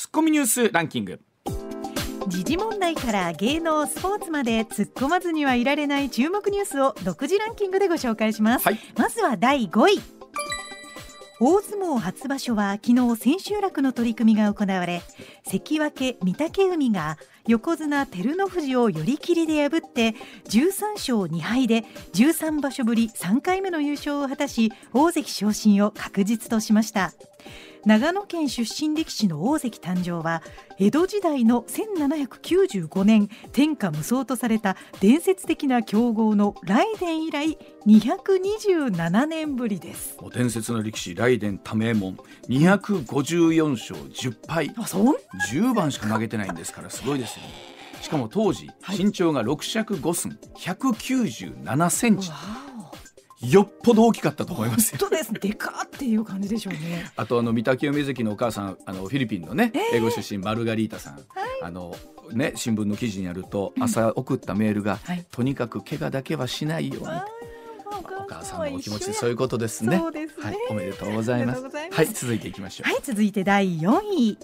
ツッコミニュースランキング。時事問題から芸能スポーツまで突っ込まずにはいられない注目ニュースを独自ランキングでご紹介します、はい。まずは第5位。大相撲初場所は昨日千秋楽の取り組みが行われ関脇御嶽海が横綱照ノ富士を寄り切りで破って13勝2敗で13場所ぶり3回目の優勝を果たし大関昇進を確実としました長野県出身力士の大関誕生は江戸時代の1795年天下無双とされた伝説的な強豪の雷電以来227年ぶりです。伝説の力士雷電多名門254勝10敗。あそん10番しか投げてないんですからすごいですよ。ねしかも当時、はい。身長が6尺5寸197センチ。わよっぽど大きかったと思いますよ。本当です。でかっていう感じでしょうね。あとあの御嶽海関のお母さんあのフィリピンのね、英語出身マルガリータさん、あのね新聞の記事にあると朝送ったメールが、はい。とにかく怪我だけはしないように。あお母さんのお気持ちそういうことですね。すね。はい、おめでとうございます。おめでとうございます。はい、続いていきましょう。はい続いて第4位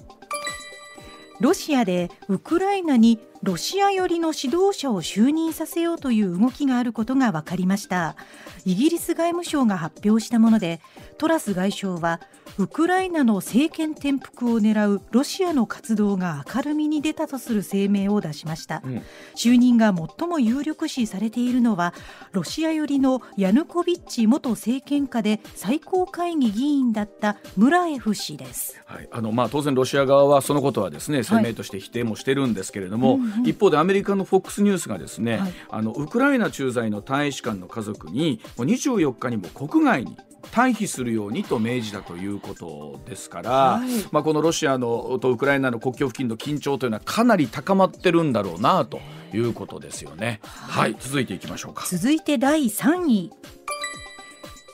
ロシアでウクライナにロシア寄りの指導者を就任させようという動きがあることが分かりました。イギリス外務省が発表したものでトラス外相はウクライナの政権転覆を狙うロシアの活動が明るみに出たとする声明を出しました、うん。就任が最も有力視されているのはロシア寄りのヤヌコビッチ元政権下で最高会議議員だったムラエフ氏です。はい、あのまあ当然ロシア側はそのことはですね声明として否定もしてるんですけれども、うんうん。一方でアメリカの FOX ニュースがですね、はい。あのウクライナ駐在の大使館の家族にもう24日にも国外に退避するようにと命じたということですから、はい。まあ、このロシアのとウクライナの国境付近の緊張というのはかなり高まってるんだろうなということですよね。はい、続いていきましょうか。続いて第3位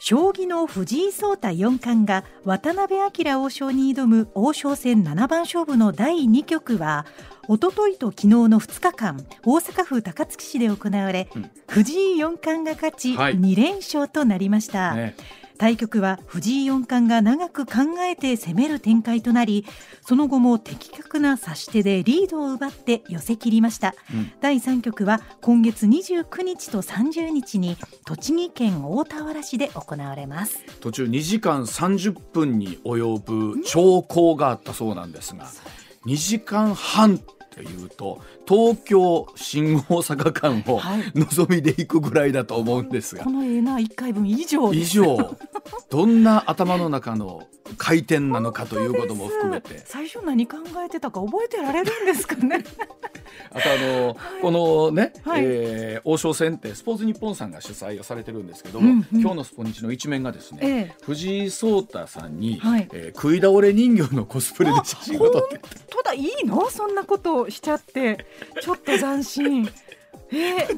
将棋の藤井聡太四冠が渡辺明王将に挑む王将戦七番勝負の第2局はおとといと昨日の2日間大阪府高槻市で行われ、うん。藤井四冠が勝ち、はい。2連勝となりました、ね対局は藤井四冠が長く考えて攻める展開となりその後も的確な指し手でリードを奪って寄せ切りました、うん。第3局は今月29日と30日に栃木県大田原市で行われます。途中2時間30分に及ぶ長考があったそうなんですが2時間半というと東京新大阪間をはい。望みでいくぐらいだと思うんですが。この絵な1回分以上以上。どんな頭の中の回転なのかということも含めて。最初何考えてたか覚えてられるんですかね。あとあの、このね、はい。えー王将戦ってスポーツニッポンさんが主催をされてるんですけども、うんうん。今日のスポニチの一面がですね、ええ。藤井聡太さんに、はい。えー食い倒れ人形のコスプレで写真を撮って本当だ。いいの？そんなことしちゃって。ちょっと斬新。えー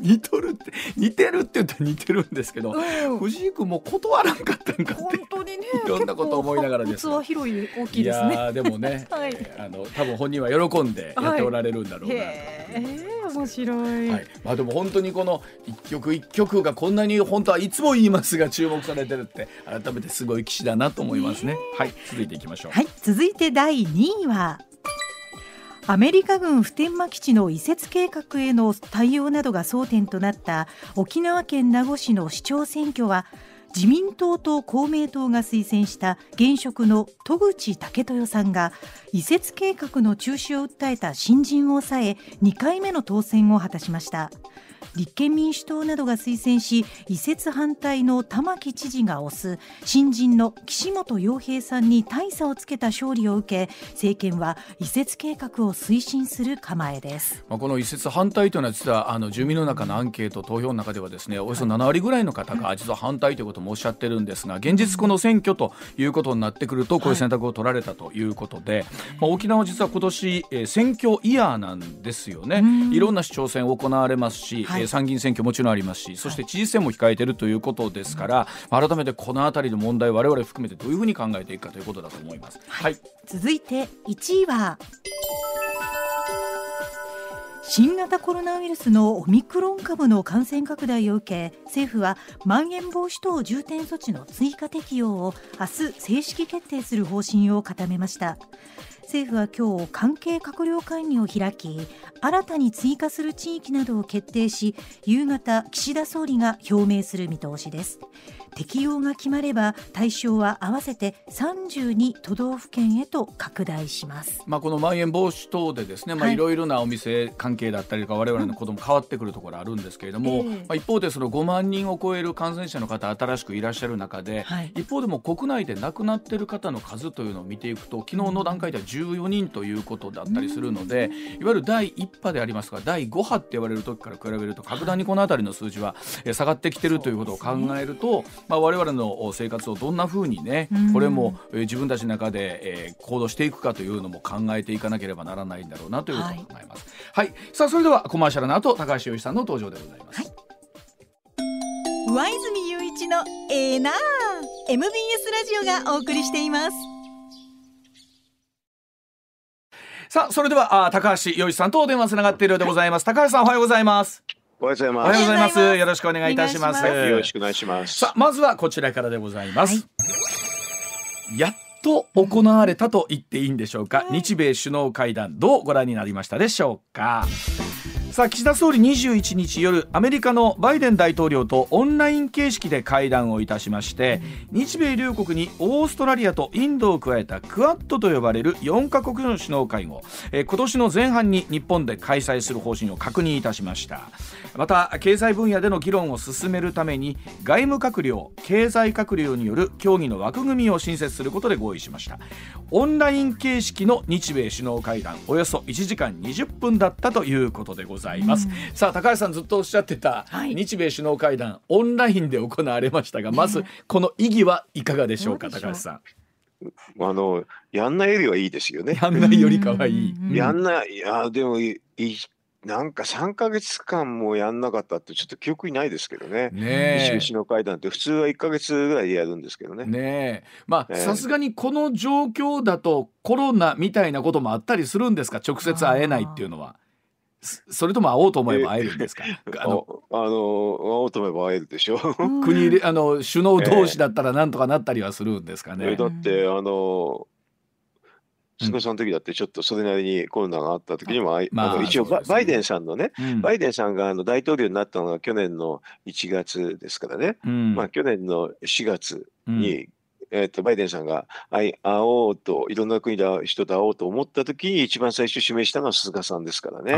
似とるって似てるって言ったら似てるんですけど、うん。藤井君も断らんかったんか本って。当にね いろんなこと思いながらです。結構器広い大きいですね。でもね、はい。えーあの多分本人は喜んでやっておられるんだろうなと、へえ面白い、はい、まあでも本当にこの一曲一曲がこんなに本当はいつも言いますが注目されてるって改めてすごい棋士だなと思いますね。はい、続いていきましょう。はい、続いて第2位はアメリカ軍普天間基地の移設計画への対応などが争点となった沖縄県名護市の市長選挙は自民党と公明党が推薦した現職の戸口武豊さんが移設計画の中止を訴えた新人を抑え2回目の当選を果たしました。立憲民主党などが推薦し移設反対の玉城知事が推す新人の岸本洋平さんに大差をつけた勝利を受け政権は移設計画を推進する構えです。まあこの移設反対というのは実はあの住民の中のアンケート投票の中ではですねおよそ7割ぐらいの方が実は反対ということもおっしゃってるんですが現実この選挙ということになってくるとこういう選択を取られたということで、まあ、沖縄は実は今年、えー選挙イヤーなんですよね。いろんな市長選行われますし、はいえー参議院選挙もちろんありますしそして知事選も控えているということですから、改めてこの辺りの問題我々含めてどういうふうに考えていくかということだと思います。はい、続いて1位は新型コロナウイルスのオミクロン株の感染拡大を受け政府はまん延防止等重点措置の追加適用を明日正式決定する方針を固めました政府は今日関係閣僚会議を開き新たに追加する地域などを決定し夕方岸田総理が表明する見通しです。適用が決まれば対象は合わせて32都道府県へと拡大します、まあ、このまん延防止等でですね、まあ、い。ろいろなお店関係だったりとか我々の子ども変わってくるところあるんですけれども、うん、まあ、一方でその5万人を超える感染者の方新しくいらっしゃる中で、はい、一方でも国内で亡くなっている方の数というのを見ていくと昨日の段階では14人ということだったりするので、いわゆる第1波でありますが第5波って言われる時から比べると格段にこの辺りの数字は下がってきてるということを考えると、まあ、我々の生活をどんなふうにね、これも自分たちの中で、え行動していくかというのも考えていかなければならないんだろうなということを考えます。はい、はい、さあそれではコマーシャルの後高橋洋一さんの登場でございます。はい。上泉雄一のエーナー MBS ラジオがお送りしています。さあそれではあ高橋洋一さんとお電話つながっているようでございます、高橋さんおはようございますおはようございます。おはようございます。よろしくお願いいたします。よろしくお願いします。さあ、まずはこちらからでございます。はい、やっと行われたと言っていいんでしょうか？日米首脳会談、どうご覧になりましたでしょうか？さあ岸田総理21日夜アメリカのバイデン大統領とオンライン形式で会談をいたしまして日米両国にオーストラリアとインドを加えたクアッドと呼ばれる4カ国の首脳会合、え今年の前半に日本で開催する方針を確認いたしましたまた経済分野での議論を進めるために外務閣僚経済閣僚による協議の枠組みを新設することで合意しました。オンライン形式の日米首脳会談およそ1時間20分だったということでございます。うん、さあ高橋さんずっとおっしゃってた日米首脳会談、はい、オンラインで行われましたがまずこの意義はいかがでしょうか高橋さん。あのやんないよりはいいですよね。やんないよりかはいい。やんない。いやでもいいなんか3か月間もやんなかったってちょっと記憶にないですけどね。ねえ。首脳会談って普通は1か月ぐらいでやるんですけどね。ねえ。まあさすがにこの状況だとコロナみたいなこともあったりするんですか？直接会えないっていうのは。それとも会おうと思えば会えるんですか？あの、あの、会おうと思えば会えるでしょう。国あの首脳同士だったらなんとかなったりはするんですかね。えー、だってあの。菅さんの時だってちょっとそれなりにコロナがあった時にも、あまあ、の一応バ,、バイデンさんのね、うん、バイデンさんがあの大統領になったのが去年の1月ですからね、うん、まあ去年の4月にえーと、バイデンさんが会おうといろんな国の人と会おうと思った時に一番最初指名したのは菅さんですからね。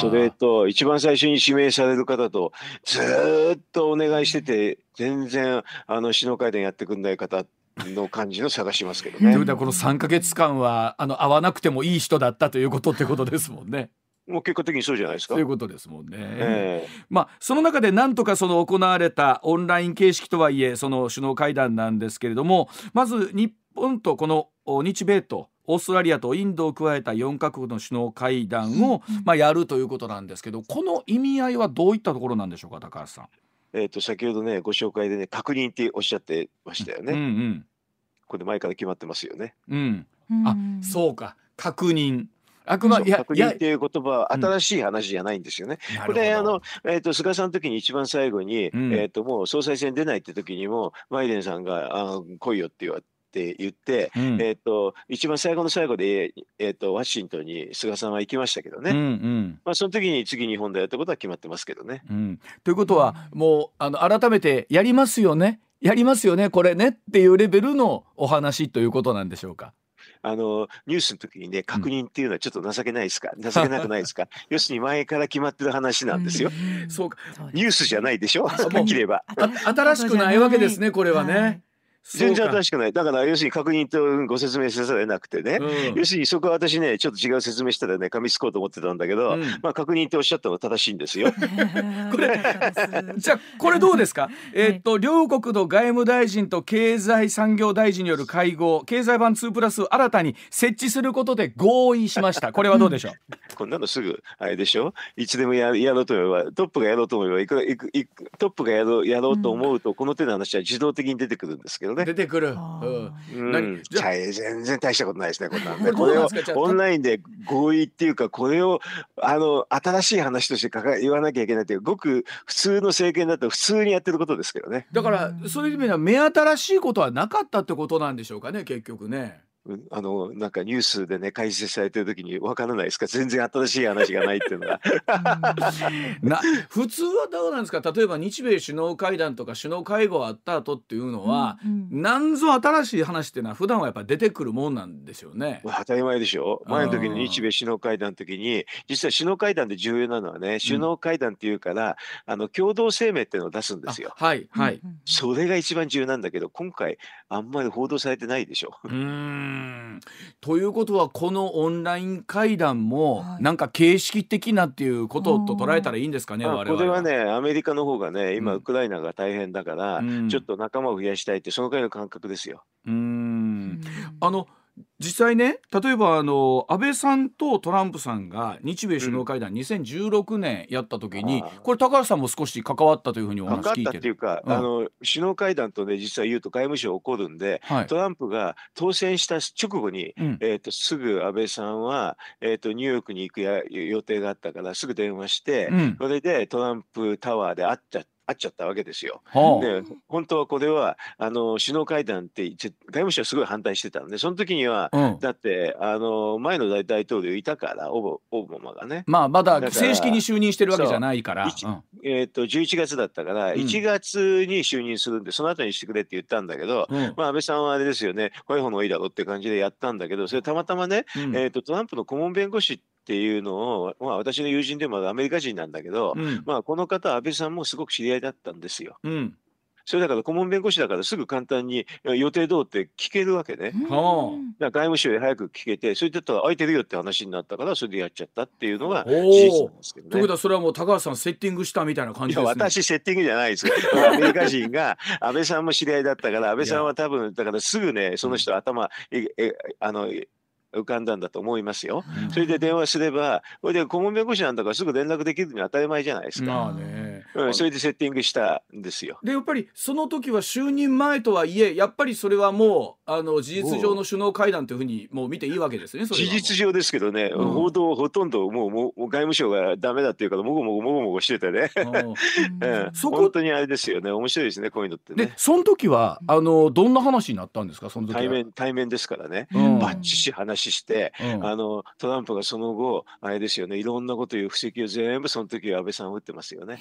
それと一番最初に指名される方とずっとお願いしてて全然あの首脳会談やってくんない方の感じの探しますけどね。ということはこの3か月間はあの会わなくてもいい人だったということってことですもんね。もう結果的にそうじゃないですか？そういうことですもんね。えー、まあその中でなんとかその行われたオンライン形式とはいえその首脳会談なんですけれどもまず日本とこの日米とオーストラリアとインドを加えた4カ国の首脳会談を、まあ、やるということなんですけどこの意味合いはどういったところなんでしょうか高橋さん？えーと、先ほどねご紹介でね確認っておっしゃってましたよね。うんうん、これ前から決まってますよね。うん、あそうか。確認。あくまで確認っていう言葉は新しい話じゃないんですよね。うん、これあの、えーと、菅さんの時に一番最後に、うん、えーと、もう総裁選出ないって時にもバイデンさんがあ来いよって言われって言って、うん、えーと、一番最後の最後で、えーと、ワシントンに菅さんは行きましたけどね、うんうん、まあ、その時に次日本だよってことは決まってますけどね。うん、ということはもうあの改めてやりますよね？やりますよね？これね？っていうレベルのお話ということなんでしょうか？あのニュースの時にね確認っていうのはちょっと情けないですか、うん、情けなくないですか？要するに前から決まってる話なんですよ。そうか。ニュースじゃないでしょ？はっきり言えば。新しくないわけですねこれはね。はい全然新しくない。だから要するに確認とご説明せざるを得なくてね、うん、要するにそこは私ね、ちょっと違う説明したらね、噛みつこうと思ってたんだけど、うん、まあ確認っておっしゃったのは正しいんですよ。これ じゃあこれどうですか、えー、っと両国の外務大臣と経済産業大臣による会合、経済版2プラス新たに設置することで合意しました。これはどうでしょう？こんなのすぐあれでしょ？いつでもややろうと思えば、トップがやろうと思えばいくらいくいく、トップがやろうやろうと思うと、この手の話は自動的に出てくるんですけどね。出てくる。うん、全然大したことないですねこんなんでこれをオンラインで合意っていうかこれをあの新しい話としてかか言わなきゃいけないというごく普通の政権だと普通にやってることですけどね。だからそういう意味では目新しいことはなかったってことなんでしょうかね結局ね。あのなんかニュースでね解説されてる時に分からないですか？全然新しい話がないっていうのが。な普通はどうなんですか？例えば日米首脳会談とか首脳会合あった後っていうのは、うんうん、なんぞ新しい話っていうのは普段はやっぱ出てくるもんなんですよね。当たり前でしょ？前の時の日米首脳会談の時に実は首脳会談で重要なのはね首脳会談っていうから、うん、あの共同声明っていうのを出すんですよ。はいはい、それが一番重要なんだけど今回あんまり報道されてないでしょ。うんということはこのオンライン会談もなんか形式的なっていうことと捉えたらいいんですかね、我々。これはねアメリカの方がね今ウクライナが大変だから、うん、ちょっと仲間を増やしたいってそのくらいの感覚ですよ。うん。あの実際ね例えばあの安倍さんとトランプさんが日米首脳会談、うん、2016年やった時にこれ高橋さんも少し関わったというふうにお話聞いてる。っていうか、うん、あの首脳会談とね実は言うと外務省起こるんで、はい、トランプが当選した直後に、うん、えーと、すぐ安倍さんは、えーと、ニューヨークに行くや予定があったからすぐ電話して、それでトランプタワーで会っちゃって。あっちゃったわけですよ。はあ、で本当はこれはあの首脳会談って外務省はすごい反対してたんでその時には、うん、だってあの前の大統領いたからオバマがね。まあまだ正式に就任してるわけじゃないから。うん、えー、っと11月だったから1月に就任するんでその後にしてくれって言ったんだけど、うん、まあ安倍さんはあれですよねこういう方がいいだろうって感じでやったんだけどそれたまたまね、えー、っとトランプの顧問弁護士っていうのを、まあ、私の友人でもアメリカ人なんだけど、うん、まあ、この方安倍さんもすごく知り合いだったんですよ。うんそれだから顧問弁護士だからすぐ簡単に予定どうって聞けるわけね。うん、外務省へ早く聞けてそれでったら空いてるよって話になったからそれでやっちゃったっていうのが事実なんですけどね。ということはそれはもう高橋さんセッティングしたみたいな感じですね。私セッティングじゃないですアメリカ人が安倍さんも知り合いだったから安倍さんは多分だからすぐねその人頭ええあの浮かんだんだと思いますよ。それで電話すれば、これで顧問弁護士なんだからすぐ連絡できるのは当たり前じゃないですか。まあね、うん、それでセッティングしたんですよ。でやっぱりその時は就任前とはいえやっぱりそれはもうあの事実上の首脳会談というふうにもう見ていいわけですね。事実上ですけどね、うん、報道ほとんどもうもう外務省がダメだっていうからもごもごもごもごしててね。うん、そこ。本当にあれですよね。面白いですねこういうのってね。でその時はあのどんな話になったんですかその時対面対面ですからね、うん、バッチし話して、うん、あのトランプがその後あれですよねいろんなこと言う布石を全部その時は安倍さん打ってますよね。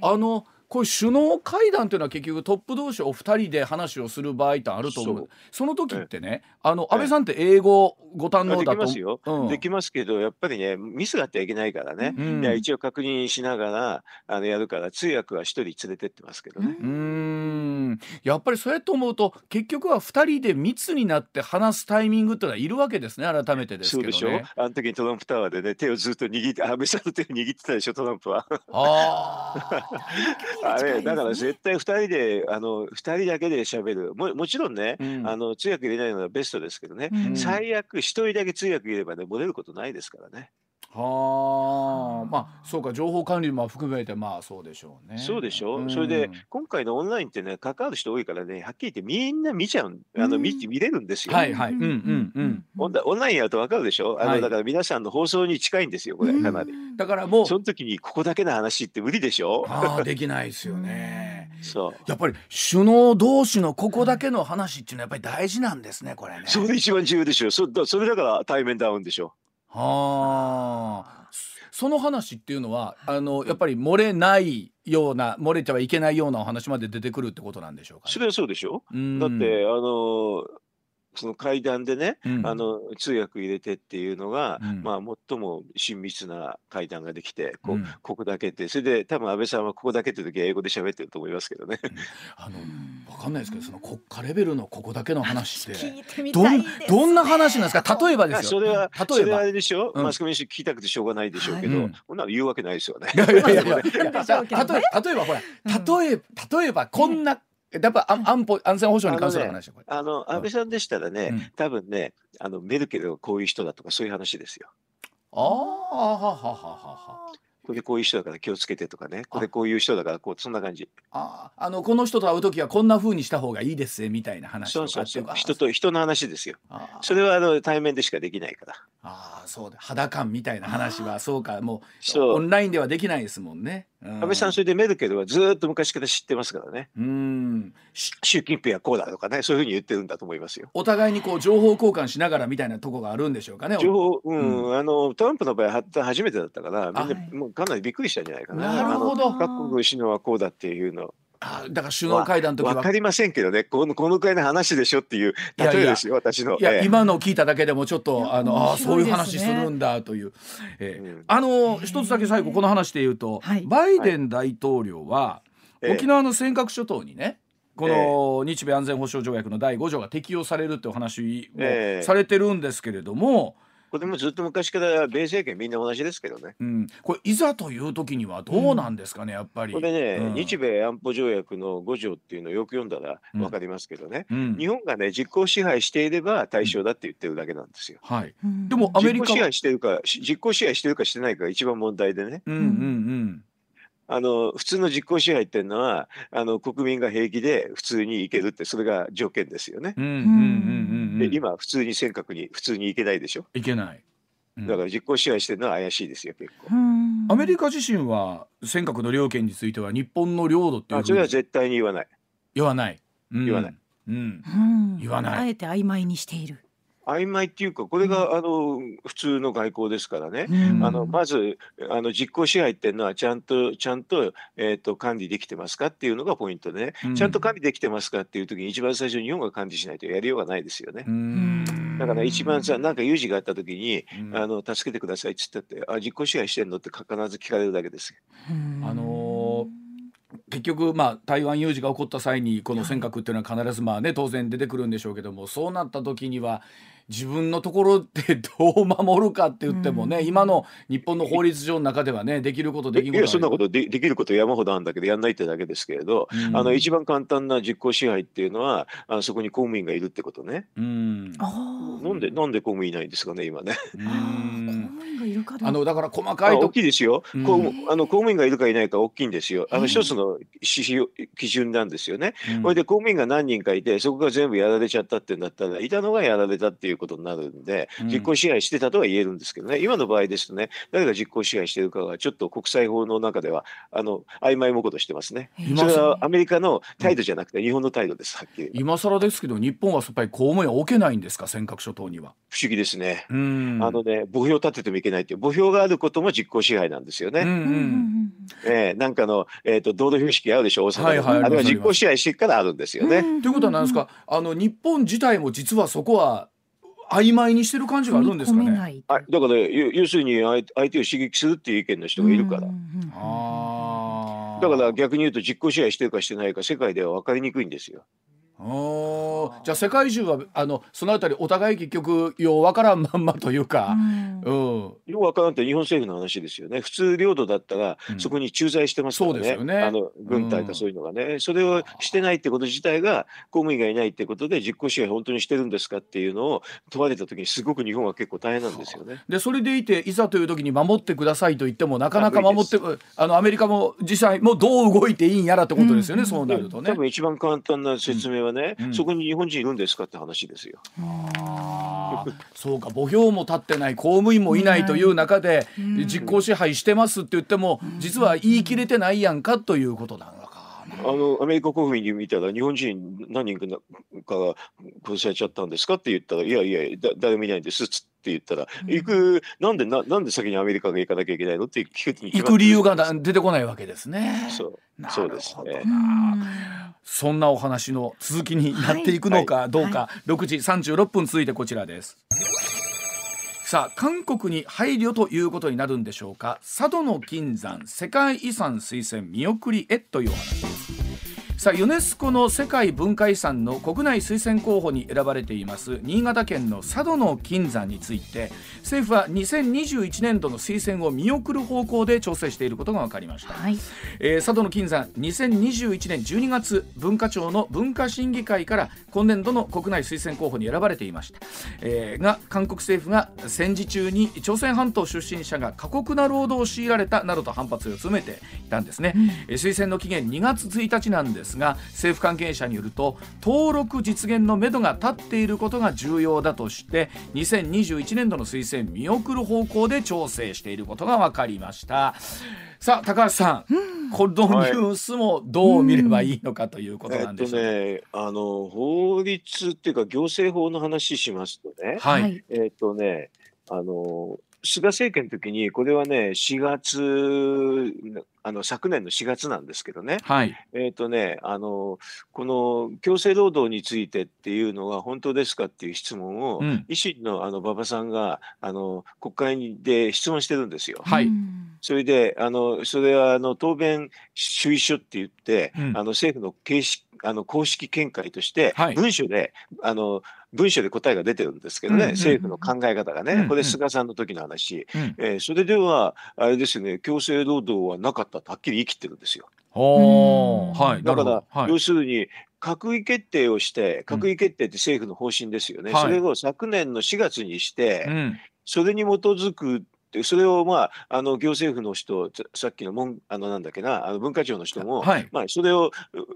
あのこういう首脳会談というのは結局トップ同士お二人で話をする場合ってあると思う。その時ってね、あの安倍さんって英語ご堪能だと？できますよ、うん、できますけどやっぱりねミスがあってはいけないからね、うん、いや一応確認しながらあのやるから通訳は一人連れてってますけどね。うん。やっぱりそうやって思うと結局は二人で密になって話すタイミングってのはいるわけですね改めてですけどね。そうでしょ？あの時にトランプタワーでね手をずっと握って安倍さんの手を握ってたでしょトランプは。ああ あれだから絶対2人であの2人だけで喋る。ももちろんね、うん、あの通訳入れないのがベストですけどね、うん、最悪1人だけ通訳入れればね漏れることないですからね。はあ、まあそうか情報管理も含めてまあそうでしょうね。そうでしょ、うん、それで今回のオンラインってね関わる人多いからねはっきり言ってみんな見ちゃうあの見見れるんですよ。はいはい。うんうんうん。オンラインやるとわかるでしょ？あの、はい、だから皆さんの放送に近いんですよこれかなり。だからもうその時にここだけの話って無理でしょ？ああできないですよね。そうやっぱり首脳同士のここだけの話っていうのはやっぱり大事なんですねこれね。それで一番重要でしょそそれだから対面で会うんでしょ？はあ。その話っていうのはあのやっぱり漏れないような漏れてはいけないようなお話まで出てくるってことなんでしょうか、ね、それはそうでしょ。だってあのその会談でね、うん、あの通訳入れてっていうのが、うん、まあ最も親密な会談ができてこ,、うん、ここだけってそれで多分安倍さんはここだけって時は英語で喋ってると思いますけどね。あの分かんないですけどその国家レベルのここだけの話ってどんどんな話なんですか？例えばですよ。それは例えば。それはあれでしょ、うん、マスコミに聞きたくてしょうがないでしょうけど、はい、こんなの言うわけないですよね。例えばほら例え例えばこんなやっぱ安保安全保障に関する話あの、安倍さんでしたらね、うん、多分ねあのメルケルはこういう人だとかそういう話ですよ。ああははははこれこういう人だから気をつけてとかねこれこういう人だからこうそんな感じ。ああのこの人と会う時はこんなふうにした方がいいですみたいな話とかそうそうそう。人と人の話ですよ。それはあの対面でしかできないから。ああそうだ。肌感みたいな話はそうかもう。オンラインではできないですもんね安倍さんそれでメルケルはずっと昔から知ってますからね。うん習近平はこうだとかねそういうふうに言ってるんだと思いますよ。お互いにこう情報交換しながらみたいなとこがあるんでしょうかね。情報、うん、うん、あのトランプの場合初めてだったからみんなもうかなりびっくりしたんじゃないかな。なるほど。各国首脳はこうだっていうの。あだから首脳会談の時は。分かりませんけどね。このこのくらいの話でしょっていう例えですよ私の。いや、ええ、今の聞いただけでもちょっとあのあそういう話するんだという、ええ、うん、あの一つだけ最後この話で言うと、はい、バイデン大統領は、はい、沖縄の尖閣諸島にね、この日米安全保障条約の第5条が適用されるってお話もされてるんですけれども、これもずっと昔から米政権みんな同じですけどね。うん、これいざという時にはどうなんですかね、うん、やっぱり。これね、うん、日米安保条約の5条っていうのをよく読んだら分かりますけどね、うん、日本がね実効支配していれば対象だって言ってるだけなんですよ。はい。でもアメリカ実効支配してるか実効支配してるかしてないかが一番問題でね。うんうんうん。あの普通の実効支配っていうのはあの国民が平気で普通に行けるってそれが条件ですよね。で今普通に尖閣に普通に行けないでしょ？行けない。だから実効支配してるのは怪しいですよ結構。アメリカ自身は尖閣の領権については日本の領土っていうそれは絶対に言わない。言わない。言わない。うん。言わない。あえて曖昧にしている。曖昧っていうかこれが、あの普通の外交ですからね、あのまずあの実効支配っていうのはちゃんとちゃんと,、えーと、管理できてますかっていうのがポイントでね、ちゃんと管理できてますかっていう時に一番最初に日本が管理しないとやりようがないですよね。だから一番さなんか有事があった時に、あの助けてくださいっつったってあ実効支配してんのって必ず聞かれるだけですあのー結局、まあ、台湾有事が起こった際にこの尖閣っていうのは必ずまあ、ね、当然出てくるんでしょうけどもそうなった時には自分のところでどう守るかって言ってもね、うん、今の日本の法律上の中ではねできることできることい。やそんなことでできること山ほどあるんだけどやんないってだけですけれど、うん、あの一番簡単な実効支配っていうのはあのそこに公務員がいるってことね。うん、なんでなんで公務員いないんですかね今ね。あのだから細かい大きいですよ、うん、あの公務員がいるかいないか大きいんですよ。あの一つの指標基準なんですよね。これで公務員が何人かいてそこが全部やられちゃったってなったらいたのがやられたっていうことになるんで、実効支配してたとは言えるんですけどね、今の場合ですとね、誰が実効支配しているかが、ちょっと国際法の中では、あの曖昧もことしてますね。それはアメリカの態度じゃなくて、日本の態度です、はっきり。今更ですけど、日本はやっぱり公務員は置けないんですか、尖閣諸島には。不思議ですね。あのね、墓標立ててもいけないっていう、墓標があることも実効支配なんですよね。うんうんえー、なんかの、えーと、道路標識あるでしょ、大阪、はいはい、あれは実効支配してからあるんですよね。ということはなんですか、あの日本自体も実はそこは曖昧にしてる感じがあるんですかね？あだから要するに相手を刺激するっていう意見の人がいるから。だから逆に言うと実効支配してるかしてないか世界では分かりにくいんですよ。おじゃあ世界中はあのそのあたりお互い結局ようわからんまんまというか、うん、ようわからんって日本政府の話ですよね。普通領土だったら、そこに駐在してますからね,、そうですよね。あの軍隊かそういうのがね、うん、それをしてないってこと自体が公務員がいないってことで実効支配本当にしてるんですかっていうのを問われた時にすごく日本は結構大変なんですよね。でそれでいていざという時に守ってくださいと言ってもなかなか守ってあのアメリカも実際もどう動いていいんやらってことですよね、そうなるとね。多分一番簡単な説明はね、そこに日本人いるんですかって話ですよ。そうか墓標も立ってない公務員もいないという中で実効支配してますって言っても実は言い切れてないやんかということなのか。あのアメリカ国民に見たら日本人何人かが殺されちゃったんですかって言ったらいやいやだ誰もいないんですっつって言ったら、うん、行くなんでななんで先にアメリカが行かなきゃいけないのって聞く行く理由が出てこないわけですね。そうそうですね。そんなお話の続きになっていくのかどうか、はい、6時36分続いてこちらです。さあ韓国に配慮ということになるんでしょうか。佐渡の金山世界遺産推薦見送りへというお話さあユネスコの世界文化遺産の国内推薦候補に選ばれています新潟県の佐渡の金山について政府は2021年度の推薦を見送る方向で調整していることが分かりました、はい、えー、佐渡の金山2021年12月文化庁の文化審議会から今年度の国内推薦候補に選ばれていました、えー、が韓国政府が戦時中に朝鮮半島出身者が過酷な労働を強いられたなどと反発を強めていたんですね、うん、推薦の期限2月1日なんですですが政府関係者によると登録実現のめどが立っていることが重要だとして2021年度の推薦見送る方向で調整していることが分かりました。さあ高橋さん、うん、このニュースもどう見ればいいのかということなんでしょう、えっとね、あの法律っていうか行政法の話しますとね、はい、えっとねあの菅政権の時に、これはね、4月、あの昨年の4月なんですけどね、はい、えっ、とね、あのこの強制労働についてっていうのは本当ですかっていう質問を、うん、維新のあの馬場さんがあの国会で質問してるんですよ。はい、それで、あのそれはあの答弁主意書って言って、うん、あの政府の形式あの公式見解として、文書で、はい、あの文書で答えが出てるんですけどね、うんうん、政府の考え方がね、うんうん、これ、菅さんの時の話、うん、えー、それでは、あれですね、強制労働はなかったとはっきり言い切ってるんですよ。はい、だから、はい、要するに、閣議決定をして、閣議決定って政府の方針ですよね、うん、それを昨年の4月にして、それに基づくでそれをまああの行政府の人さっきのもんあのなんだっけなあの文化庁の人も、はい、まあそれを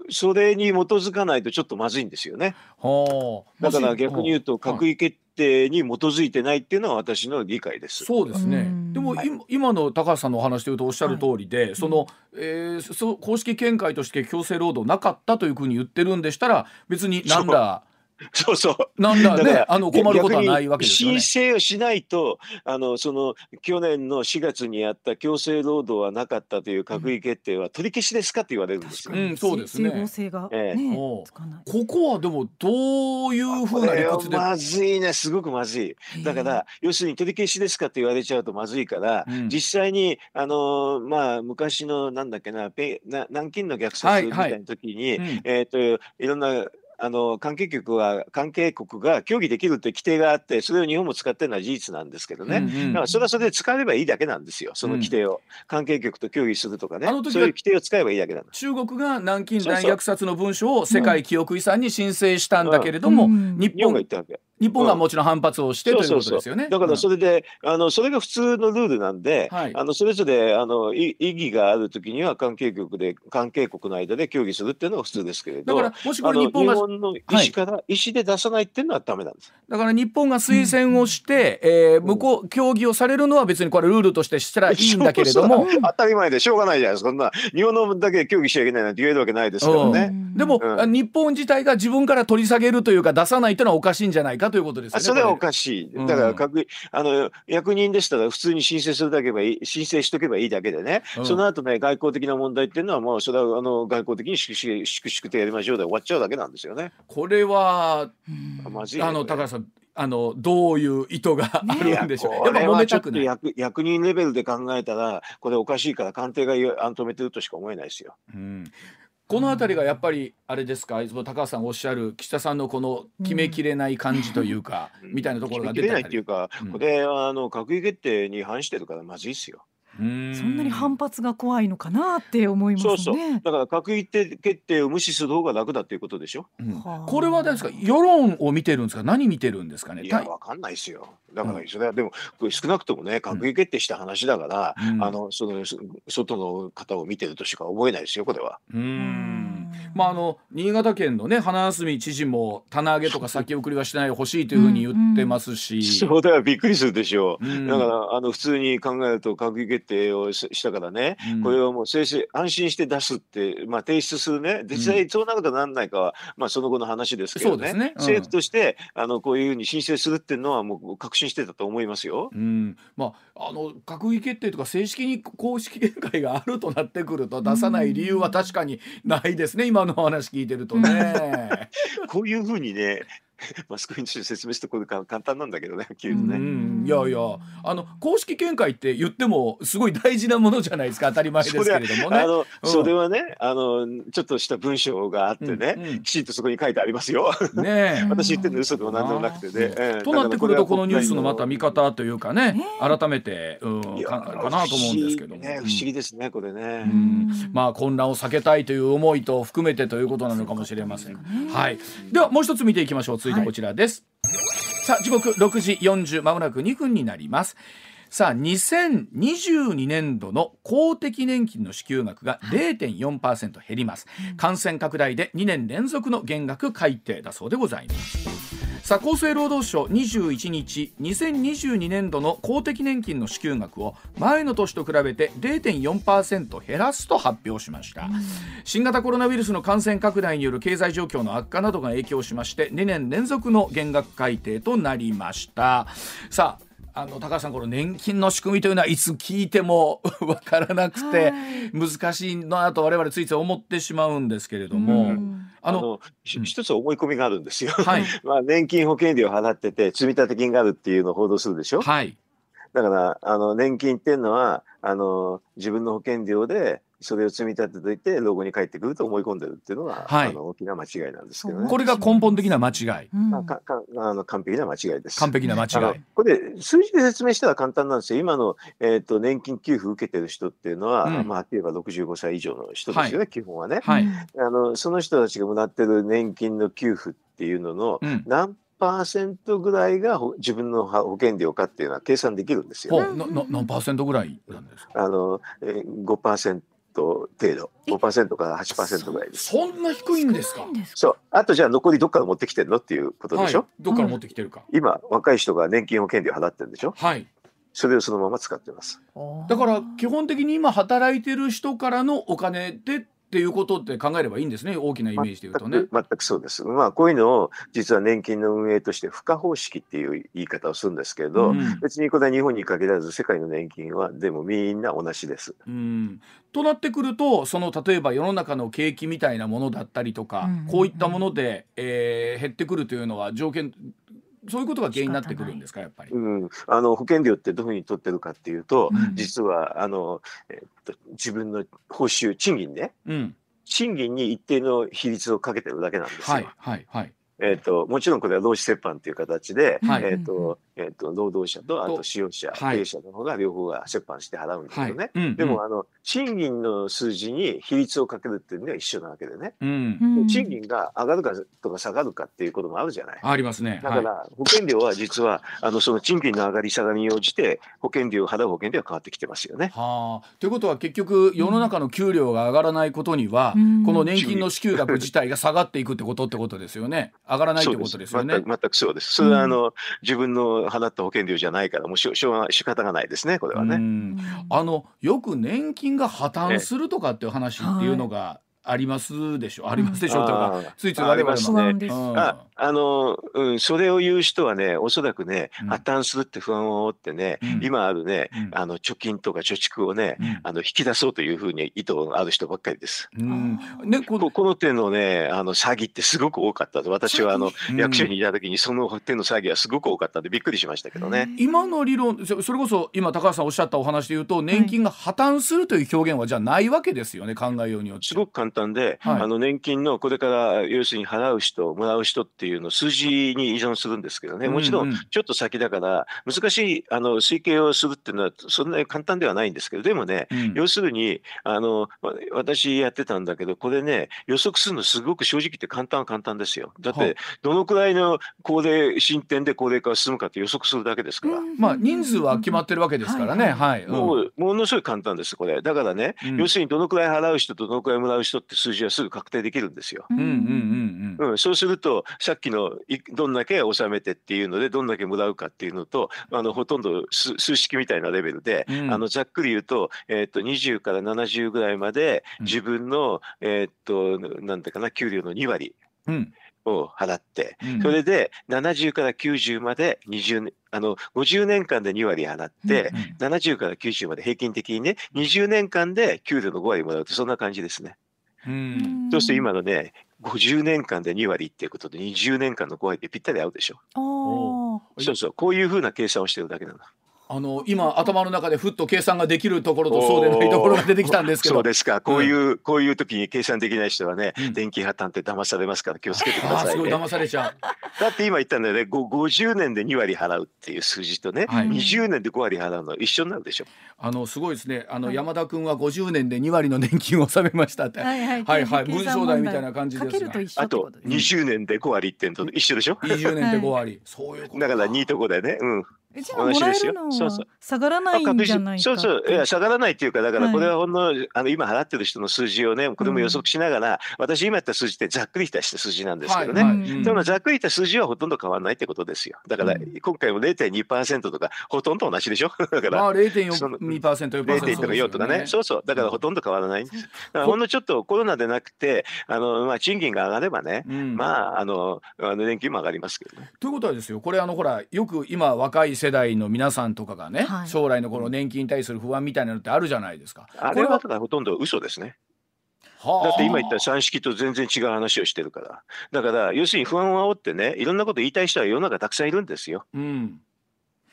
それに基づかないとちょっとまずいんですよね。はあ、だから逆に言うと閣議決定に基づいてないっていうのは私の理解です。そうですね。でも、はい、今の高橋さんのお話でいうとおっしゃる通りで、はい、その、えー、そ公式見解として強制労働なかったというふうに言ってるんでしたら別になんだ。そうそう。なんだね、あの困ることはないわけですよね。申請をしないと、あのその去年の4月にやった強制労働はなかったという閣議決定は取り消しですかって言われるんですよ。うん、そうですね。整合性が、ええここはでもどういうふうな理屈で？まずいね、すごくまずい。だから要するに取り消しですかって言われちゃうとまずいから、うん、実際にあのまあ昔のなんだっけな、ペな南京の虐殺みたいな時に、はいはい、えっ、ー、といろんなあの関係局は関係国が協議できるって規定があってそれを日本も使ってるのは事実なんですけどね、うんうん、だからそれはそれで使えばいいだけなんですよ。その規定を、うん、関係局と協議するとかね。そういう規定を使えばいいだけなんです。中国が南京大虐殺の文書を世界記憶遺産に申請したんだけれども、うん、日本が言ったわけ日本がもちろん反発をして、ということですよね。だからそれで、あのそれが普通のルールなんで、はい、あのそれぞれあの意義があるときには関係局で関係国の間で協議するっていうのが普通ですけれど、だからもしこれ日本が日本の意思から、はい、意思で出さないっていうのはダメなんです。だから日本が推薦をして、うん、えー、向こう協議をされるのは別にこれルールとしてしたらいいんだけれども、当たり前でしょうがないじゃないですか。そんな日本のだけ協議しちゃいけないなんて言えるわけないですからね。でも、うん、日本自体が自分から取り下げるというか出さないというのはおかしいんじゃないかということですよね。おかしい。だから各、うん、あの役人でしたら普通に申請するだけばいい、申請しとけばいいだけでね、うん、その後ね、外交的な問題っていうのは、もうそれはあの外交的に粛々とやりましょうで終わっちゃうだけなんですよね。これは、まずい、ね、あの高橋さん、あのどういう意図があるんでしょう？やっぱ揉めたくない役役人レベルで考えたらこれおかしいから官邸が止めてるとしか思えないですよ。うんこの辺りがやっぱりあれですか？高橋さんおっしゃる岸田さんのこの決めきれない感じというか、うん、みたいなところが出て決めきれないっていうか、うん、これあの閣議決定に反してるからまずいっすよ。そんなに反発が怖いのかなって思いますね。そうそうだから閣議決定を無視する方が楽だっていうことでしょ。うん、これはですか世論を見てるんですか？何見てるんですか？ね。いやわかんないですよ。だからそれはでも少なくともね閣議決定した話だから、うん、あのその外の方を見てるとしか思えないですよこれは。うんまああの新潟県のね花休知事も棚上げとか先送りはしないでほしいというふうに言ってますし、そうだよ。びっくりするでしょ。う、うん、だからあの普通に考えると閣議決定をしたからね、うん、これをもう正式安心して出すって、まあ、提出するね。実際そうなことにならないかは、まあ、その後の話ですけどね、ね、政府としてあのこういうふうに申請するっていうのはもう確信してたと思いますよ。うん。まあ、あの閣議決定とか正式に公式見解があるとなってくると出さない理由は確かにないですね今の話聞いてるとね。こういうふうにね マスコミに説明してこれ簡単なんだけどね、ね。いやいや、あの公式見解って言ってもすごい大事なものじゃないですか、当たり前ですけれどもね。あの、うん、それはね、あのちょっとした文章があってね、うんうん、きちんとそこに書いてありますよ。ね 私言ってるの嘘でも何でもなくてね。えー、となってくるとこのニュースのまた見方というかね、改めて、うん、かかなと思うんですけども。ね、不思議ですね、これね。まあ混乱を避けたいという思いと含めてということなのかもしれません。はい。ではもう一つ見ていきましょう。続いてこちらです。はい、さあ時刻6時40まもなく2分になりますさあ2022年度の公的年金の支給額が0.4%減ります、感染拡大で2年連続の減額改定だそうでございます。さあ厚生労働省21日2022年度の公的年金の支給額を前の年と比べて0.4%減らすと発表しました、うん、新型コロナウイルスの感染拡大による経済状況の悪化などが影響しまして2年連続の減額改定となりました。さああの高橋さんこの年金の仕組みというのはいつ聞いても わからなくて難しいなと我々ついつい思ってしまうんですけれども。あの一つ思い込みがあるんですよ。はい、まあ年金保険料払ってて積立金があるっていうのを報道するでしょ。はい。だからあの年金っていうのはあの自分の保険料でそれを積み立てといて老後に帰ってくると思い込んでるっていうのが、はい、あの大きな間違いなんですけどね。これが根本的な間違い。まあ、かかあの完璧な間違いです。完璧な間違い。これ数字で説明したら簡単なんですよ。今の、えーと、年金給付受けてる人っていうのは、うん、まあ例えば65歳以上の人ですよね、はい、基本はね、はい、あの。その人たちがもらってる年金の給付っていうのの何パーセントぐらいが自分の保険料かっていうのは計算できるんですよ、ね。何パーセントぐらいなんですか？あの、えー、5%。程度。5%から8%ぐらいです。そんな低いんですか？そう。あとじゃあ残りどっから持ってきてるの？っていうことでしょ、はい、どっから持ってきてるか、今若い人が年金保険料払ってるんでしょ？はい。それをそのまま使ってます。だから基本的に今働いてる人からのお金でっていうことって考えればいいんですね大きなイメージでいうとね。全くそうです。まあこういうのを実は年金の運営として付加方式っていう言い方をするんですけど、うん、別にこれは日本に限らず世界の年金はでもみんな同じです。うん、となってくるとその例えば世の中の景気みたいなものだったりとか、うん、こういったもので、えー、減ってくるというのは条件そういうことが原因になってくるんですか、やっぱり。うん、あの保険料ってどういうふうに取ってるかっていうと、うん、実はあの、えっと、自分の報酬、賃金ね、うん、賃金に一定の比率をかけてるだけなんですよ。はいはいはい。えっ、ー、と、もちろんこれは労使折半という形で、はい、えっ、ー、と、えっ、ー、と、労働者と、あと使用者、経営者の方が両方が折半して払うんですけどね。はい、でも、あの、賃金の数字に比率をかけるっていうのは一緒なわけでね。うん、賃金が上がるかとか下がるかっていうこともあるじゃない。ありますね。だから、保険料は実は、あの、その賃金の上がり下がりに応じて、保険料、払う保険料は変わってきてますよね。はあ。ということは結局、世の中の給料が上がらないことには、うん、この年金の支給額自体が下がっていくってことってことですよね。上がらないってことですよね。全くそうです。それは、あの、自分の払った保険料じゃないから、もうしょしょうが仕方がないですね、これはね。あの、よく年金が破綻するとかっていう話っていうのが、ありますでしょありますでしょ、うん、とかついつい我々もね。ああの、うん、それを言う人はね、おそらくね、破綻するって不安を持ってね、うん、今あるね、うん、あの貯金とか貯蓄をね、あの引き出そうというふうに意図がある人ばっかりです。うん。ね、このこの手のね、あの詐欺ってすごく多かった。私はあの役所にいた時にその手の詐欺はすごく多かったんでびっくりしましたけどね。今の理論、それこそ今高橋さんおっしゃったお話で言うと、年金が破綻するという表現はじゃないわけですよね、考えようによって。すごく簡単で、はい、あの年金のこれから要するに払う人、もらう人っていうの数字に依存するんですけどね、もちろんちょっと先だから、難しいあの推計をするっていうのは、そんなに簡単ではないんですけど、でもね、うん、要するにあの、私やってたんだけど、これね、予測するのすごく正直言って簡単は簡単ですよ。だって、どのくらいの高齢、進展で高齢化が進むかって予測するだけですから。まあ、人数は決まってるわけですからね、はい。もう、ものすごい簡単です、これ。だからね、うん、要するにどのくらい払う人とどのくらいもらう人って数字はすぐ確定できるんですよ。うんうんうんうん。そうすると、さっきのどんだけ納めてっていうのでどんだけもらうかっていうのとあのほとんど数式みたいなレベルで、うん、あのざっくり言うと,、えー、と20から70ぐらいまで自分の、うん、えっとなんだかな給料の2割。うんを払って、うん、それで70から90まで20年あの50年間で2割払って、うんうん、70から90まで平均的にね20年間で給料の5割もらうとそんな感じですね。うん、そうすると今のね50年間で2割っていうことで20年間の5割でぴったり合うでしょ。そうそうこういうふうな計算をしてるだけなの。あの今頭の中でふっと計算ができるところとそうでないところが出てきたんですけど。そうですか。こういう、うん、こういう時に計算できない人はね、うん、電気破綻って騙されますから気をつけてください、ね、すごい騙されちゃう。だって今言ったんだよね。50年で2割払うっていう数字とね、はい、20年で5割払うのは一緒になるでしょ。あのすごいですね。あの、はい、山田君は50年で2割の年金を納めましたって。はいはい、はいはい、文章題みたいな感じですが。あと20年で5割ってんと一緒でしょ？20年で5割、そういうことだから2と5でね。うん同じですよ。そうそう。下がらないんじゃないそうそう。いや、下がらないっていうか、だからこれはほんの、はい、あの、今払ってる人の数字をね、これも予測しながら、うん、私今やった数字ってざっくりした数字なんですけどね。はいはい、でもざっくりした数字はほとんど変わらないってことですよ。だから、今回も0.2%とか、ほとんど同じでしょ？だから。まあ、0.4%、0.4とか4とかね。そうそう。だからほとんど変わらないんです。ほんのちょっとコロナでなくて、あの、まあ、賃金が上がればね、うん、まあ、あの、あの年金も上がりますけどね。ということはですよ、これあの、ほら、よく今若い世代の皆さんとかがね、はい、将来のこの年金に対する不安みたいなのってあるじゃないですか。あれはだからほとんど嘘ですね。だって今言った算式と全然違う話をしてるから。だから要するに不安を煽ってね、いろんなこと言いたい人は世の中たくさんいるんですよ。うん。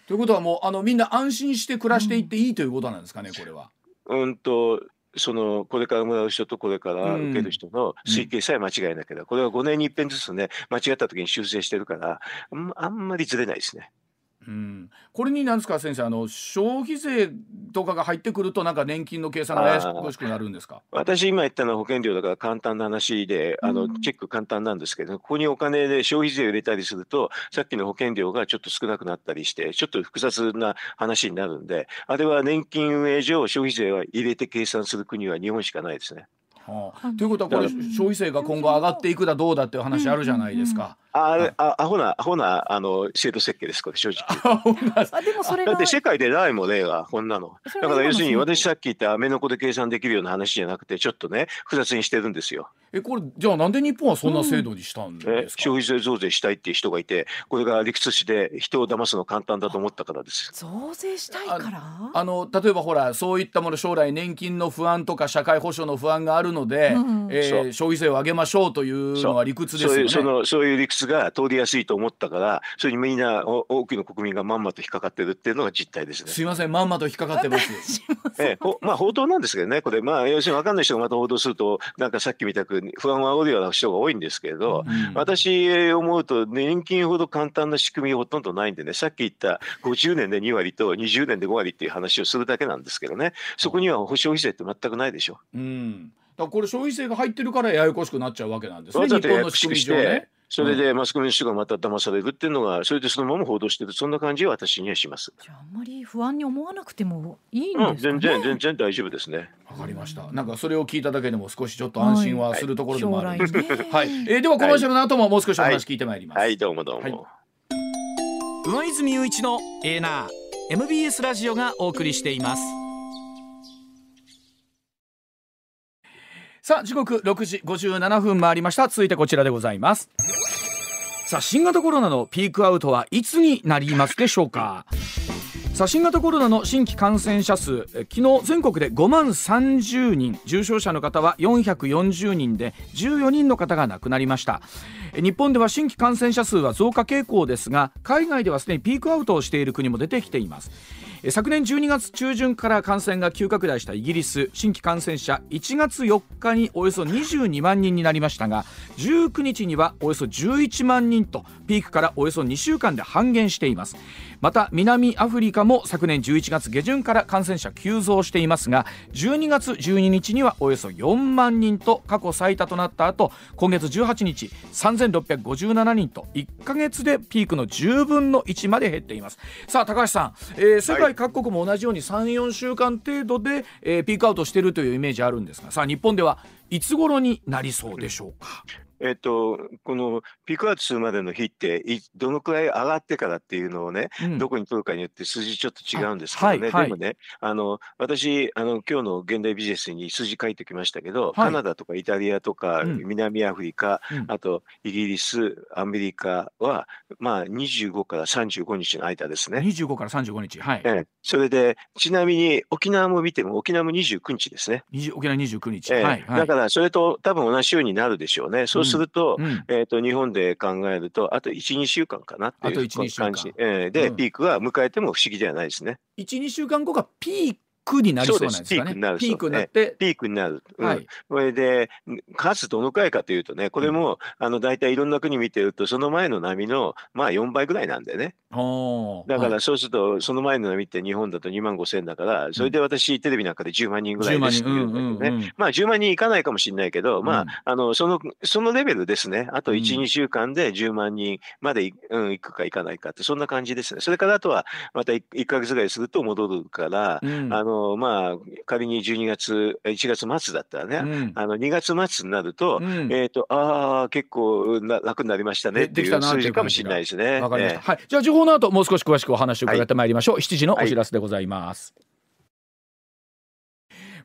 ということはもうあのみんな安心して暮らしていっていいということなんですかね、これは。うんとそのこれからもらう人とこれから受ける人の推計さえ間違いなければ、これは5年に一遍ずつね間違った時に修正してるからあんまりずれないですね。うん、これになんですか先生あの消費税とかが入ってくるとなんか年金の計算が怪しくなるんですか？私今言ったのは保険料だから簡単な話であの、チェック簡単なんですけどここにお金で消費税を入れたりするとさっきの保険料がちょっと少なくなったりしてちょっと複雑な話になるんであれは年金運営上消費税は入れて計算する国は日本しかないですね。はあ、ということはこれ消費税が今後上がっていくだどうだっていう話あるじゃないですか。あれ、あ、アホな、アホな、あの、制度設計です、これ、正直。あ、でもそれだって世界でないもんねが、こんなの。だから要するに、私さっき言ったアメノコで計算できるような話じゃなくて、ちょっとね、複雑にしてるんですよ。え、これ、じゃあなんで日本はそんな制度にしたんですか、うん、消費税増税したいっていう人がいて、これが理屈しで人を騙すの簡単だと思ったからです。増税したいから？あの、例えばほら、そういったもの、将来年金の不安とか社会保障の不安があるので、うん、えー、消費税を上げましょうというのは理屈ですよね。そういう、その、そういう理屈が通りやすいいと思ったからそれにみんな多くの国民がまんまと引っかかってるっていうのが実態ですねすいませんまんまと引っかかってますええ、まあ報道なんですけどねこれまあ要するに分かんない人がまた報道するとなんかさっきみたく不安を煽るような人が多いんですけれど、うん、私思うと年金ほど簡単な仕組みほとんどないんでねさっき言った50年で2割と20年で5割っていう話をするだけなんですけどねそこには消費税って全くないでしょ。うんだこれ消費税が入ってるからややこしくなっちゃうわけなんですね。日本の仕組み上ね。それでマスコミの人がまた騙されるっていうのが、それでそのまま報道してる、そんな感じは私にはします。じゃあ、あんまり不安に思わなくてもいいんですか、ね、うん、全然、全然大丈夫ですね。わかりました。なんかそれを聞いただけでも少しちょっと安心はするところでもある。はい。はい、えー、ではコマーシャルの後ももう少しお話聞いてまいります。はい、はい、どうもどうも。はい、上泉雄一のエーナー MBS ラジオがお送りしています。さあ時刻6時57分回りました続いてこちらでございますさあ新型コロナのピークアウトはいつになりますでしょうか？さあ新型コロナの新規感染者数昨日全国で5万30人重症者の方は440人で14人の方が亡くなりました。日本では新規感染者数は増加傾向ですが海外ではすでにピークアウトをしている国も出てきています。昨年12月中旬から感染が急拡大したイギリス。新規感染者1月4日におよそ22万人になりましたが19日にはおよそ11万人とピークからおよそ2週間で半減しています。また南アフリカも昨年11月下旬から感染者急増していますが12月12日にはおよそ4万人と過去最多となった後今月18日3657人と1か月でピークの10分の1まで減っています。さあ高橋さん、えー、世界各国も同じように34週間程度で、えー、ピークアウトしてるというイメージあるんですがさあ日本ではいつ頃になりそうでしょうか？えっと、このピークアウトするまでの日っていどのくらい上がってからっていうのをね、うん、どこに取るかによって数字ちょっと違うんですけどね、はいはい、でもねあの私あの今日の現代ビジネスに数字書いてきましたけど、はい、カナダとかイタリアとか、うん、南アフリカ、うん、あとイギリスアメリカはまあ25から35日の間ですね。25から35日はい、ええ、それでちなみに沖縄も見ても沖縄も29日ですね。沖縄29日、ええ、はい、だからそれと多分同じようになるでしょうね。そうすると、えっ、ー、と、日本で考えると、あと1、2週間かなっていう感じ。えー、で、うん、ピークは迎えても不思議ではないですね。1、2週間後がピークになりそうなんですかね。ピークになってピークになる。はい。これで数どのくらいかというとね、これも、あの大体いろんな国見てるとその前の波のまあ4倍ぐらいなんでね。だからそうするとその前の波って日本だと2万5千だから、それで私テレビなんかで10万人ぐらいですって言うんだけどね。まあ10万人いかないかもしれないけど、まああのそのそのレベルですね。あと1、2週間で10万人までうんいくかいかないかってそんな感じですね。それからあとはまた 1, 1ヶ月ぐらいすると戻るから、あのまあ仮に12月1月末だったらね、あの2月末になると、えっ、とああ結構な楽になりましたねっていう数字かもしれないですね。わかりました。はい。じゃあ情報の後もう少し詳しくお話を伺ってまいりましょう。はい、7時のお知らせでございます。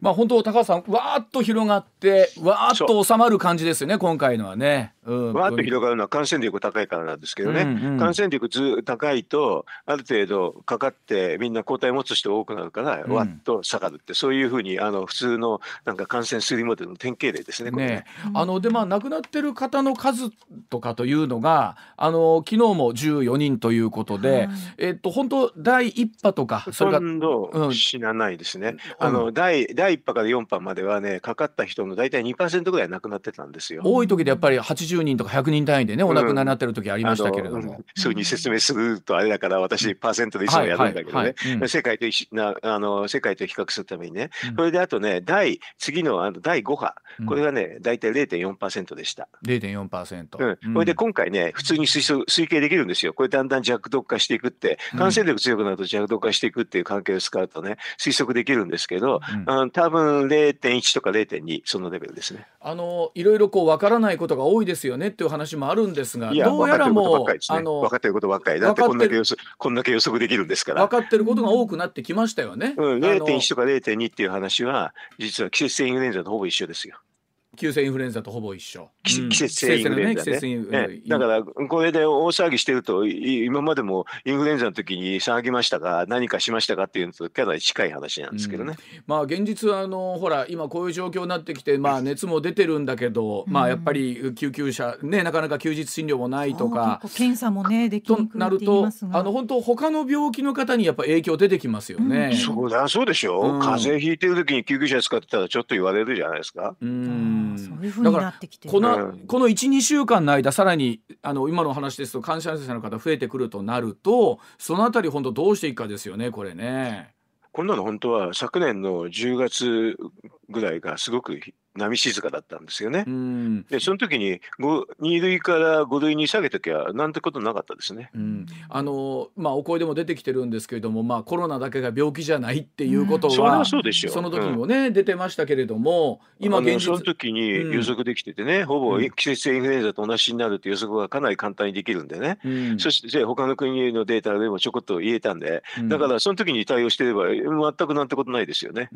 はいまあ本当高橋さんわーっと広がってわーっと収まる感じですよね今回のはね。うん、わーっと広がるのは感染力高いからなんですけどね、うんうん、感染力ず高いとある程度かかってみんな抗体持つ人多くなるから、わっと下がるってそういうふうにあの普通のなんか感染推理モデルの典型例ですね。ねね。あのでまあ亡くなってる方の数とかというのがあの昨日も14人ということで、はい、えっと本当第1波とかそれほとんど死なないですね。うん、あの第第1波から4波まではねかかった人の大体2%ぐらい亡くなってたんですよ。多い時でやっぱり80人とか100人単位でねお亡くなりになってる時ありましたけれども。うん、そういうふうに説明するとあれだから私パーセントでいつもやるんだけどね。世界となあの世界と比較するためにね、それであとね第次のあの第5波。これがね大体0.4%でした。0.4%。うん、これで今回ね普通に推測推計できるんですよ。これだんだん弱毒化していくって。感染力強くなると弱毒化していくっていう関係を使うとね推測できるんですけど、うん、あ多分0.1とか0.2そのレベルですね。あのいろいろこうわからないことが多いですよねっていう話もあるんですが、どうやらもう、ね、あの分かってることばっかりだってこんだけ予測こんだけ予測できるんですから。分かってることが多くなってきましたよね。うん、0.1とか0.2っていう話は実は季節性インフルエンザとほぼ一緒ですよ。急性インフルエンザとほぼ一緒。季節性インフルエンザね。ねだからこれで大騒ぎしてると今までもインフルエンザの時に騒ぎましたが何かしましたかっていうのとかなり近い話なんですけどね。うん、まあ現実はあのほら今こういう状況になってきてまあ熱も出てるんだけど、まあやっぱり救急車ねなかなか休日診療もないとか検査もねできにくなるとあの本当他の病気の方にやっぱ影響出てきますよね。うん、そうだそうでしょ、うん、風邪ひいてる時に救急車使ってたらちょっと言われるじゃないですか。うん。そういうふうになってきてこのこの12週間の間さらにあの今の話ですと感染者の方増えてくるとなるとそのあたり本当どうしていくかですよねこれね。こんなの本当は昨年の10月ぐらいがすごく波静かだったんですよね。でその時に2類から5類に下げときゃなんてことなかったですね。あのまあお声でも出てきてるんですけれども、まあ、コロナだけが病気じゃないっていうことは、その時もね、出てましたけれども今現実その時に予測できててね、ほぼ季節性インフルエンザと同じになるって予測がかなり簡単にできるんでね、そして他の国のデータでもちょこっと言えたんで、だからその時に対応してれば全くなんてことないですよね。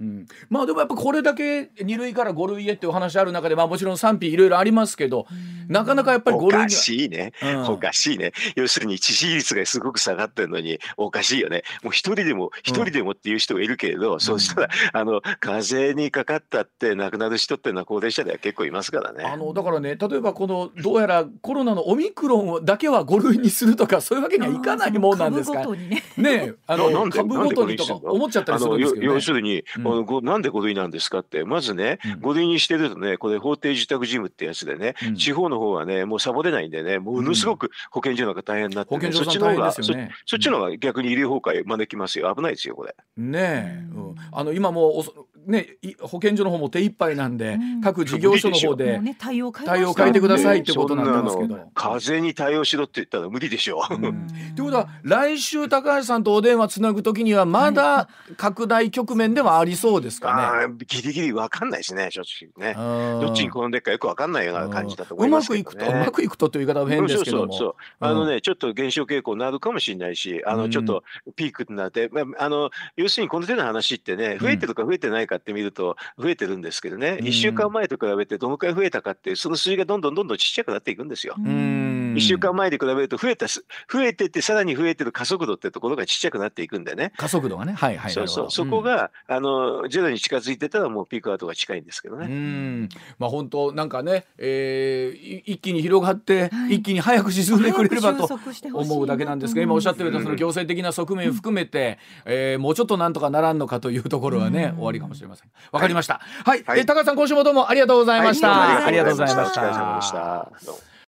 まあでもやっぱこれだけ2類から5類へっていう話ある中で、まあ、もちろん賛否いろいろありますけど、なかなかやっぱり5類おかしいね、うん、おかしいね。要するに致死率がすごく下がってるのにおかしいよね。もう一人でも一人でもっていう人がいるけれど、うん、そうしたらあの風邪にかかったって亡くなる人っていうのは高齢者では結構いますからね。あのだからね例えばこのどうやらコロナのオミクロンだけは5類にするとかそういうわけにはいかないもんなんですか。ね。ねあの株ごとにとか思っちゃったりするんですけど、ね、要するに、うん、なんで5類なんですかって。まずね、うん、5類にしてるとね。これ法定自宅事務ってやつでね、うん、地方の方はねもうサボれないんでね。ものすごく保健所なんか大変になって、ね、そっちの方が、そっちの方が逆に医療崩壊招きますよ。危ないですよこれ。ねえ、うん、あの今もね保健所の方も手一杯なんで、各事業所の方で対応変えてくださいってことなんですけど、風に対応しろって言ったら無理でしょう。ということは来週高橋さんとお電話つなぐときにはまだ拡大局面ではありそうですかね。ギリギリわかんないですね正直ね。どっちに転んでるかよくわかんないような感じだと思いますけど、ね、うまくいくとうまくいくとという言い方は変ですけども。そうそうあのね、ちょっと減少傾向になるかもしれないしあのちょっとピークになって、あの要するにこの手の話ってね増えてるか増えてないかって見ると増えてるんですけどね、1週間前と比べてどのくらい増えたかってその数字がどんどんどんどんちっちゃくなっていくんですよ。うん1週間前で比べると増えた、増えてってさらに増えてる加速度ってところがちっちゃくなっていくんでね。加速度がね。はいはい。そうそう。そこが、あの、ゼロに近づいてたらもうピークアウトが近いんですけどね。うん。まあ本当なんかね、えー、一気に広がって、はい、一気に早く沈んでくれればと思うだけなんですが、今おっしゃってるとその行政的な側面含めて、うん、えー、もうちょっとなんとかならんのかというところはね、終わりかもしれません。わかりました。はい。はい、えー、高橋さん今週もどうもありがとうございました。ありがとうございました。お疲れ様でした。